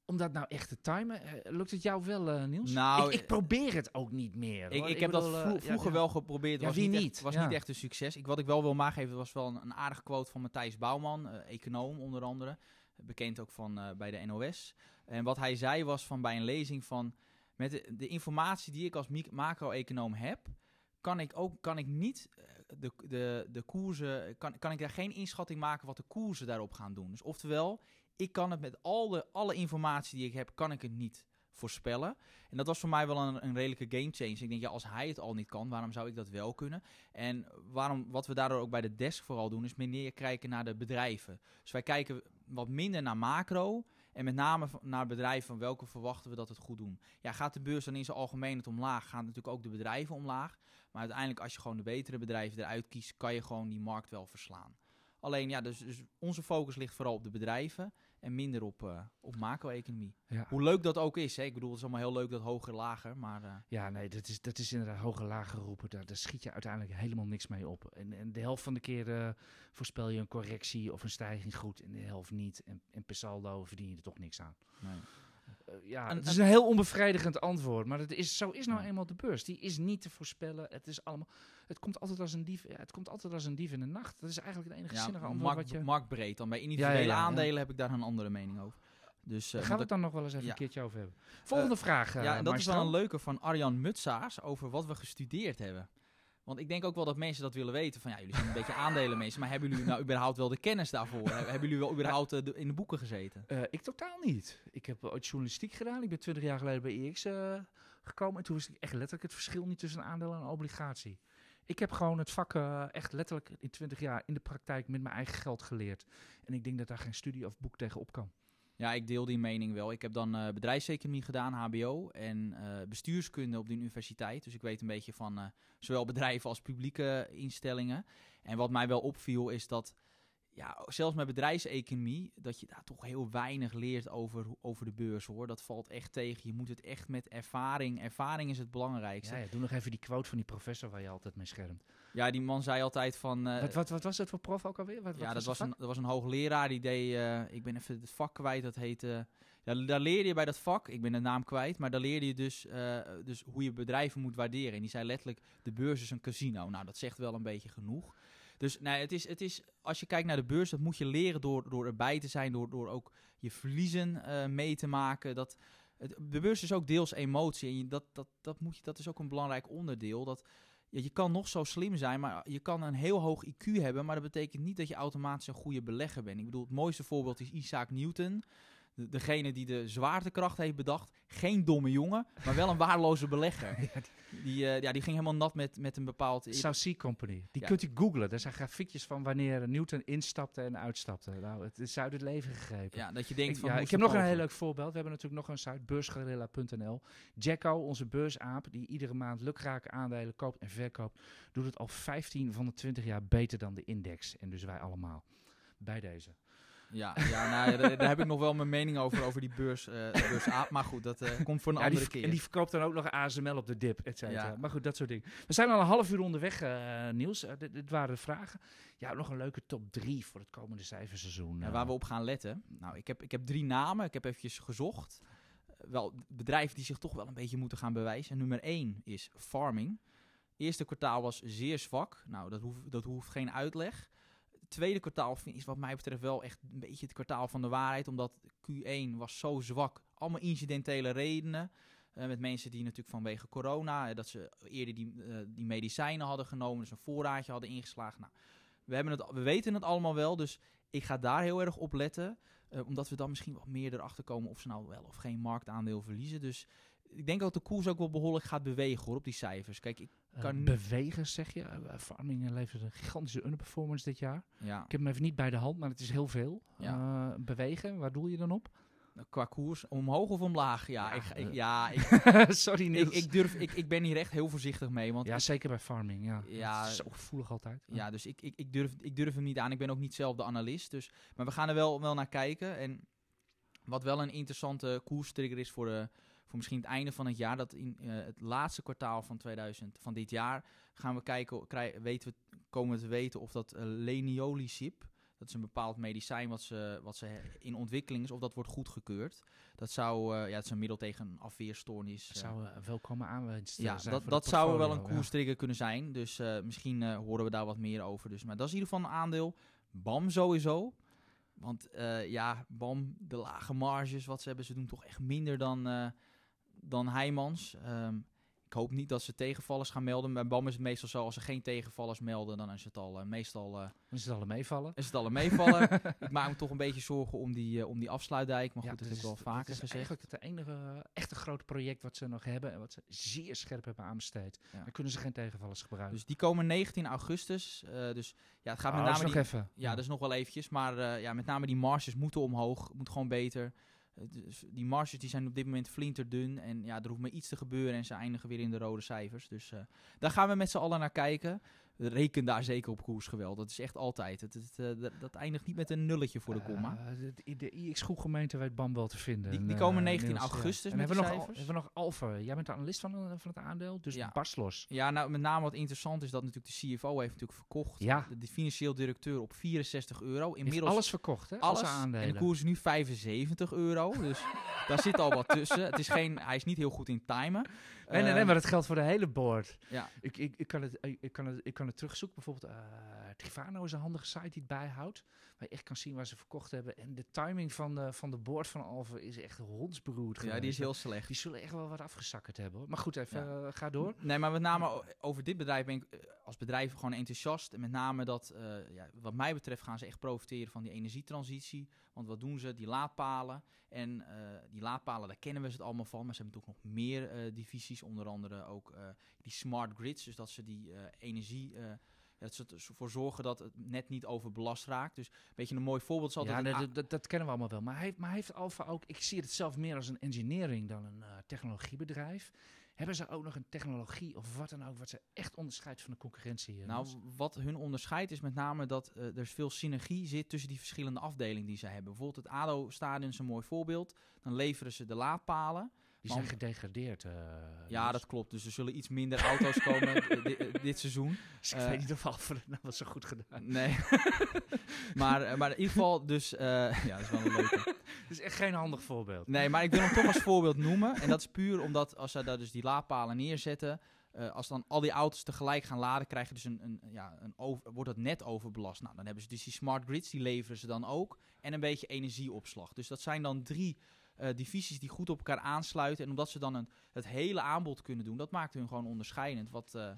om dat nou echt te timen, lukt het jou wel, uh, Niels? Nou, ik, ik, probeer het ook niet meer. Ik, heb bedoel, dat vro vroeger ja, wel geprobeerd. Ja, was wie niet? Echt, was niet echt een succes. Ik, wat ik wel wil meegeven was wel een, een aardige quote van Matthijs Bouwman, uh, econoom onder andere. Bekend ook van uh, bij de NOS. En wat hij zei was van bij een lezing van... Met de, de informatie die ik als macro-econoom heb... kan ik ook kan ik niet de, de, de koersen... Kan, kan ik daar geen inschatting maken wat de koersen daarop gaan doen. Dus oftewel ik kan het met al de, alle informatie die ik heb, kan ik het niet voorspellen. En dat was voor mij wel een, een redelijke game change. Ik denk, ja, als hij het al niet kan, waarom zou ik dat wel kunnen? En waarom, wat we daardoor ook bij de desk vooral doen, is meer kijken naar de bedrijven. Dus wij kijken wat minder naar macro. En met name naar bedrijven van welke verwachten we dat het goed doen. Ja, gaat de beurs dan in zijn algemeenheid omlaag, gaan natuurlijk ook de bedrijven omlaag. Maar uiteindelijk als je gewoon de betere bedrijven eruit kiest, kan je gewoon die markt wel verslaan. Alleen ja, dus, dus onze focus ligt vooral op de bedrijven en minder op, uh, op macro-economie. Ja. Hoe leuk dat ook is. Hè? Ik bedoel, het is allemaal heel leuk dat hoger, lager. Maar, uh... Ja, nee, dat is, dat is inderdaad hoger, lager roepen. Daar, daar schiet je uiteindelijk helemaal niks mee op. En, en de helft van de keer uh, voorspel je een correctie of een stijging goed en de helft niet. En, en per saldo verdien je er toch niks aan. Nee. Uh, ja, het is een heel onbevredigend antwoord. Maar het is, zo is nou eenmaal de beurs. Die is niet te voorspellen. Het is allemaal. Het komt altijd als een dief. Ja, het komt altijd als een dief in de nacht. Dat is eigenlijk het enige ja, zinnige antwoord markt, wat je. Marktbreed. Dan bij individuele ja, aandelen heb ik daar een andere mening over. Dus, uh, Daar gaan we het dan nog wel eens even een keertje over hebben. Volgende uh, vraag. Uh, ja, en dat is wel een leuke van Arjan Mutsaars over wat we gestudeerd hebben. Want ik denk ook wel dat mensen dat willen weten. Van ja, jullie zijn een beetje aandelen mensen. Maar hebben jullie nou überhaupt wel de kennis daarvoor? hebben jullie wel überhaupt uh, in de boeken gezeten? Uh, ik totaal niet. Ik heb ooit journalistiek gedaan. Ik ben twintig jaar geleden bij EX uh, gekomen. En toen wist ik echt letterlijk het verschil niet tussen een aandeel en een obligatie. Ik heb gewoon het vak echt letterlijk in twintig jaar in de praktijk met mijn eigen geld geleerd. En ik denk dat daar geen studie of boek tegen op kan. Ja, ik deel die mening wel. Ik heb dan uh, bedrijfseconomie gedaan, HBO, en uh, bestuurskunde op de universiteit. Dus ik weet een beetje van uh, zowel bedrijven als publieke instellingen. En wat mij wel opviel is dat, ja, zelfs met bedrijfseconomie, dat je daar toch heel weinig leert over, over de beurs hoor. Dat valt echt tegen. Je moet het echt met ervaring. Ervaring is het belangrijkste. Ja, ja doe nog even die quote van die professor waar je altijd mee schermt. Ja, die man zei altijd van... Uh, wat, wat, wat, was het voor prof ook alweer? Wat, ja, dat, was, een, dat was een hoogleraar die deed... Uh, ik ben even het vak kwijt, dat heette... ja, daar leerde je bij dat vak, ik ben de naam kwijt, maar daar leerde je dus, uh, dus hoe je bedrijven moet waarderen. En die zei letterlijk, de beurs is een casino. Nou, dat zegt wel een beetje genoeg. Dus nee, het is, het is, als je kijkt naar de beurs, dat moet je leren door, door erbij te zijn, door, door ook je verliezen mee te maken. Dat, het- de beurs is ook deels emotie. En dat, dat, dat, moet je, dat is ook een belangrijk onderdeel. Dat, je kan nog zo slim zijn, maar je kan een heel hoog IQ hebben. Maar dat betekent niet dat je automatisch een goede belegger bent. Ik bedoel, het mooiste voorbeeld is Isaac Newton. De, degene die de zwaartekracht heeft bedacht. Geen domme jongen, maar wel een waardeloze belegger. Die, eh, ja, die ging helemaal nat met, met een bepaald... Sea Company. Die Ja. kunt u googlen. Daar zijn grafiekjes van wanneer Newton instapte en uitstapte. Nou, het is uit het leven gegrepen. Ja, dat je denkt Ik, van... ja, ik heb nog een heel leuk voorbeeld. We hebben natuurlijk nog een site, beursgorilla.nl. Jacko, onze beursaap, die iedere maand lukrake aandelen koopt en verkoopt, doet het al 15 van de 20 jaar beter dan de index. En dus wij allemaal. Bij deze. Ja, ja nou, daar, daar heb ik nog wel mijn mening over, over die beurs, eh beursaap. Maar goed, dat eh, komt voor een Ja, andere keer. En die verkoopt dan ook nog ASML op de dip, et cetera. Ja. Maar goed, dat soort dingen. We zijn al een half uur onderweg, eh, Niels. Dit, dit waren de vragen. Ja, nog een leuke top 3 voor het komende cijferseizoen. Ja, waar we op gaan letten. Nou, ik heb, ik heb drie namen. Ik heb eventjes gezocht. Wel bedrijven die zich toch wel een beetje moeten gaan bewijzen. En nummer één is farming. Eerste kwartaal was zeer zwak. Nou, dat hoeft, dat hoeft geen uitleg. Tweede kwartaal is wat mij betreft wel echt een beetje het kwartaal van de waarheid. Omdat Q1 was zo zwak. Allemaal incidentele redenen. Eh, met mensen die natuurlijk vanwege corona, eh, dat ze eerder die, eh, die medicijnen hadden genomen, dus een voorraadje hadden ingeslagen. Nou, we, hebben het, we weten het allemaal wel, dus ik ga daar heel erg op letten. omdat we dan misschien wat meer erachter komen of ze nou wel of geen marktaandeel verliezen. Dus ik denk dat de koers ook wel behoorlijk gaat bewegen hoor, op die cijfers. Kijk, ik, Eh, kan- bewegen, zeg je. Eh, Farming levert een gigantische underperformance dit jaar. ja, Ik heb hem even niet bij de hand, maar het is heel veel. Ja. Eh, bewegen, waar doel je dan op? qua koers, omhoog of omlaag? Ja, Ja, ik, ik- eh. ja ik, Sorry ik, Niels. ik, durf, ik, ik ben hier echt heel voorzichtig mee. Want ja, zeker bij farming. Ja, Ja, zo gevoelig altijd. Ja, dus ik, ik, ik, durf, ik durf hem niet aan. Ik ben ook niet zelf de analist. Dus, maar we gaan er wel, wel naar kijken. En wat wel een interessante koerstrigger is voor, de, voor misschien het einde van het jaar. Dat in eh, het laatste kwartaal van, 2000, van dit jaar gaan we kijken, weten we, komen we te weten of dat uh, leniolisib, dat is een bepaald medicijn wat, ze, wat ze in ontwikkeling is, of dat wordt goedgekeurd. Dat zou, eh, ja, het is een middel tegen een afweerstoornis. Dat zou een welkome aanwinst ja, zijn dat, dat zou wel een portfolio, ja. koerstrigger kunnen zijn. Dus misschien horen we daar wat meer over. Dus, maar dat is in ieder geval een aandeel. BAM sowieso. Want ja, BAM, de lage marges wat ze hebben, ze doen toch echt minder dan, dan Heijmans. Ehm, ik hoop niet dat ze tegenvallers gaan melden. Bij BAM is het meestal zo, als ze geen tegenvallers melden, dan is het al eh, meestal Dan is het alle meevallen. is het al een meevallen. ik maak me toch een beetje zorgen om die, eh, om die afsluitdijk. Maar goed, dat heb ik wel is- vaker dat is gezegd. eigenlijk het enige echte grote project wat ze nog hebben en wat ze zeer scherp hebben aanbesteed. Ja. Dan kunnen ze geen tegenvallers gebruiken. Dus die komen 19 augustus. dus ja, het gaat met Oh, name is nog die, even. Ja, dat is nog wel eventjes. Maar ja, met name die marges moeten omhoog. Moet gewoon beter. Die marges die zijn op dit moment flinterdun. En ja, er hoeft maar iets te gebeuren. En ze eindigen weer in de rode cijfers. Dus eh, daar gaan we met z'n allen naar kijken. Reken daar zeker op koersgeweld. Dat is echt altijd. Het, het, eh, dat, dat eindigt niet met een nulletje voor de komma. Eh, de, de IX-groepgemeente weet BAM wel te vinden. Die- die eh, komen 19 Niels, ja. augustus En met hebben we, nog, Al- hebben we nog Alpha. Jij bent de analist van, van het aandeel, dus Ja. barst los. Ja, nou met name wat interessant is dat natuurlijk de CFO heeft natuurlijk verkocht. Ja. De, de financieel directeur op 64 euro. Inmiddels alles verkocht, hè? alles. Alle aandelen. En de koers is nu 75 euro. Dus daar zit al wat tussen. Het is geen, hij is niet heel goed in timen. Nee, nee, nee, Ehm, maar dat geldt voor de hele board. Ja, Ik, ik, ik, kan het, ik, kan het, ik kan het terugzoeken. Bijvoorbeeld, Trifano is een handige site die het bijhoudt. Waar je echt kan zien waar ze verkocht hebben. En de timing van de, van de board van Alpha is echt hondsberoerd ja, die is heel slecht. Die zullen echt wel wat afgezakkerd hebben. Hoor. Maar goed, even eh, ga door. Nee, maar met name over dit bedrijf ben ik eh, als bedrijf gewoon enthousiast. En met name dat, ja, wat mij betreft, gaan ze echt profiteren van die energietransitie. Want wat doen ze? Die laadpalen. En eh, die laadpalen, daar kennen we het allemaal van. Maar ze hebben natuurlijk nog meer eh, divisies. Onder andere ook eh, die smart grids. Dus dat ze die energie. dat ze ervoor zorgen dat het net niet overbelast raakt. Dus een beetje een mooi voorbeeld altijd. Ja, dat, dat, dat kennen we allemaal wel. Maar hij, heeft- maar hij heeft Alpha ook... Ik zie het zelf meer als een engineering dan een technologiebedrijf. Hebben ze ook nog een technologie of wat dan ook... wat ze echt onderscheidt van de concurrentie? eh, Nou, wat hun onderscheidt is met name dat eh, er veel synergie zit tussen die verschillende afdelingen die ze hebben. Bijvoorbeeld het ADO-stadion is een mooi voorbeeld. Dan leveren ze de laadpalen. Die zijn gedegradeerd. eh, Ja, dat klopt. Dus er zullen iets minder auto's komen eh, di- eh, dit seizoen. Dus ik eh, weet niet of het nou wel zo goed gedaan Nee. maar, eh, maar in ieder geval, dus... eh, ja, dat is wel een leuke. Het is echt geen handig voorbeeld. Nee, maar ik wil hem toch als voorbeeld noemen. En dat is puur omdat als ze daar dus die laadpalen neerzetten... eh, als dan al die auto's tegelijk gaan laden, krijg je dus een, een, ja, een over, wordt dat net overbelast. Nou, dan hebben ze dus die smart grids, die leveren ze dan ook. En een beetje energieopslag. Dus dat zijn dan drie eh, divisies die goed op elkaar aansluiten. En omdat ze dan een, het hele aanbod kunnen doen, dat maakt hun gewoon onderscheidend. Wat, eh,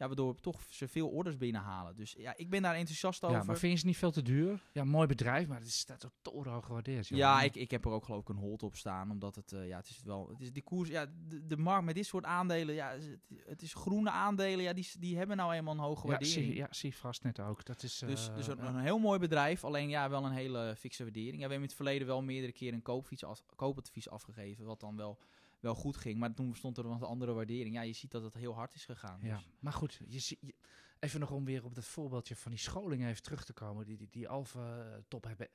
ja, waardoor we toch ze veel orders binnenhalen. Dus ja, ik ben daar enthousiast over. Ja, maar vind je het niet veel te duur? Ja, mooi bedrijf, maar het staat ook torenhoog gewaardeerd. Ja, ik, ik heb er ook geloof ik een hold op staan. Omdat het, eh, ja, het is wel, het is die koers, ja, de, de markt met dit soort aandelen, ja, het, het is groene aandelen, ja, die, die hebben nou eenmaal een hoge ja, waardering. zie, ja, zie vast net ook. Dat is, Dus, eh, dus een, ja. een heel mooi bedrijf, alleen ja, wel een hele fikse waardering. Ja, we hebben in het verleden wel meerdere keren een koopfiets as- koopadvies afgegeven, wat dan wel, wel goed ging. Maar toen stond er een andere waardering. Ja, je ziet dat het heel hard is gegaan. Ja, Dus. maar goed, je, je- even nog om weer op dat voorbeeldje van die scholing even terug te komen. Die, die, die Alfa eh, top hebben.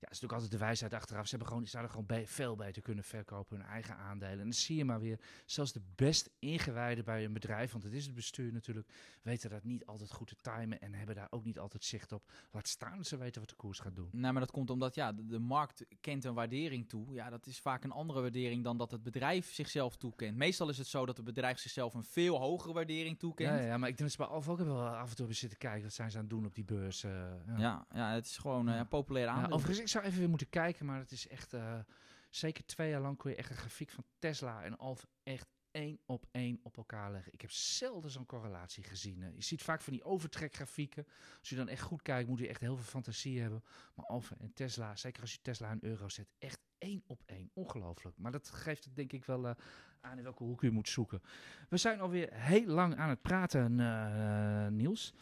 Ja, dat is natuurlijk altijd de wijsheid achteraf. Ze hebben gewoon, ze zouden gewoon be- veel beter kunnen verkopen hun eigen aandelen. En dan zie je maar weer, zelfs de best ingewijden bij een bedrijf, want het is het bestuur natuurlijk, weten dat niet altijd goed te timen en hebben daar ook niet altijd zicht op. Laat staan dat ze weten wat de koers gaat doen. Nou, maar dat komt omdat ja, de, de markt kent een waardering toe. Ja, dat is vaak een andere waardering dan dat het bedrijf zichzelf toekent. Meestal is het zo dat het bedrijf zichzelf een veel hogere waardering toekent. Ja, ja, maar ik denk dat ze bij Alfa ook wel af en toe hebben zitten kijken. Wat zijn ze aan het doen op die beurs? eh, ja. Ja, ja, het is gewoon Ja. een populair Ja, aandeel. overigens, ik zou even weer moeten kijken, maar het is echt... eh, zeker twee jaar lang kon je echt een grafiek van Tesla en Alfa echt één op één op elkaar leggen. Ik heb zelden zo'n correlatie gezien. hè. Je ziet vaak van die overtrekgrafieken. Als je dan echt goed kijkt, moet je echt heel veel fantasie hebben. Maar Alfa en Tesla, zeker als je Tesla in euro zet, echt één op één. Ongelooflijk. Maar dat geeft het denk ik wel eh, aan in welke hoek je moet zoeken. We zijn alweer heel lang aan het praten, eh, Niels.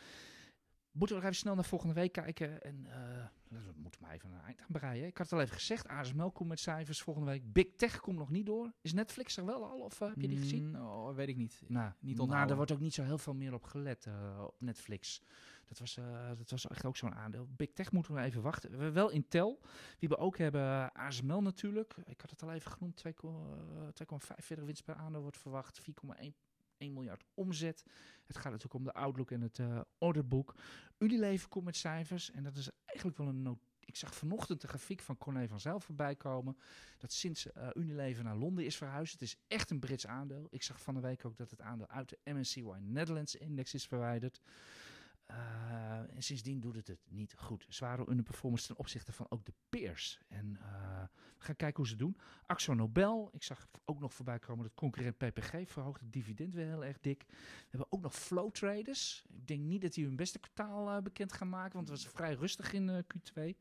Moeten we nog even snel naar volgende week kijken. En eh, we moeten maar even een eind aan breien. Ik had het al even gezegd. ASML komt met cijfers volgende week. Big Tech komt nog niet door. Is Netflix er wel al? Of eh, heb je die gezien? Mm, oh, weet ik niet. Nou, niet nou, onthouden. daar wordt ook niet zo heel veel meer op gelet eh, op Netflix. Dat was, dat was echt ook zo'n aandeel. Big Tech moeten we even wachten. We hebben wel Intel. Die we ook hebben ASML natuurlijk. Ik had het al even genoemd. 2,45 winst per aandeel wordt verwacht. 4,1 1 miljard omzet. Het gaat natuurlijk om de outlook en het eh orderboek. Unilever komt met cijfers. En dat is eigenlijk wel een. Ik zag vanochtend de grafiek van Corné van Zijl voorbij komen. Dat sinds eh, Unilever naar Londen is verhuisd. Het is echt een Brits aandeel. Ik zag van de week ook dat het aandeel uit de MSCY Netherlands Index is verwijderd. Eh, en sindsdien doet het het niet goed. Zware underperformance ten opzichte van ook de peers. En eh, we gaan kijken hoe ze doen. Axo Nobel, ik zag ook nog voorbij komen dat concurrent PPG verhoogt het dividend weer heel erg dik. We hebben ook nog flow traders. Ik denk niet dat die hun beste kwartaal eh, bekend gaan maken, want het was vrij rustig in eh, Q2.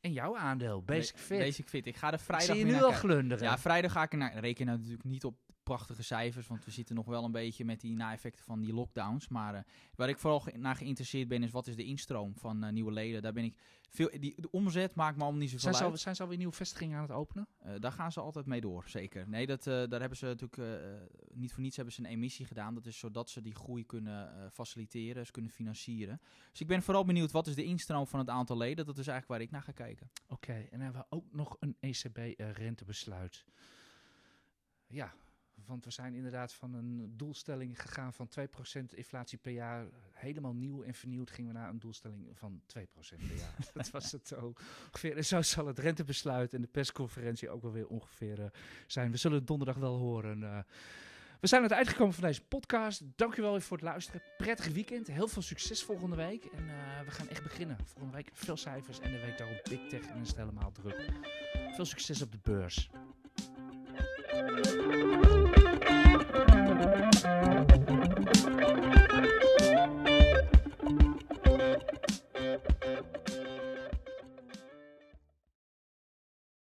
En jouw aandeel, Basic Ba- Fit. Basic Fit. Ik ga er Ik vrijdag zie je nu al glunderen. Ja, vrijdag ga ik er naar. Reken nou natuurlijk niet op prachtige cijfers, want we zitten nog wel een beetje met die na-effecten van die lockdowns. Maar eh, waar ik vooral naar geïnteresseerd ben, is wat is de instroom van eh, nieuwe leden. Daar ben ik veel. Die, de omzet maakt me allemaal niet zoveel zijn, ze al, zijn ze alweer nieuwe vestigingen aan het openen? Eh, daar gaan ze altijd mee door, zeker. Nee, dat, daar hebben ze natuurlijk niet voor niets hebben ze een emissie gedaan. Dat is zodat ze die groei kunnen faciliteren, ze kunnen financieren. Dus ik ben vooral benieuwd wat is de instroom van het aantal leden. Dat is eigenlijk waar ik naar ga kijken. Oké, en hebben we ook nog een ECB-rentebesluit. ja, want we zijn inderdaad van een doelstelling gegaan van 2% inflatie per jaar. Helemaal nieuw en vernieuwd gingen we naar een doelstelling van 2% per jaar. dat was het zo ongeveer. En zo zal het rentebesluit en de persconferentie ook wel weer ongeveer eh, zijn. We zullen het donderdag wel horen. eh. we zijn aan het eind gekomen van deze podcast. Dankjewel weer voor het luisteren. Prettig weekend. Heel veel succes volgende week. En eh, we gaan echt beginnen. Volgende week veel cijfers en de week daarop Big Tech. En dan is het helemaal druk. Veel succes op de beurs.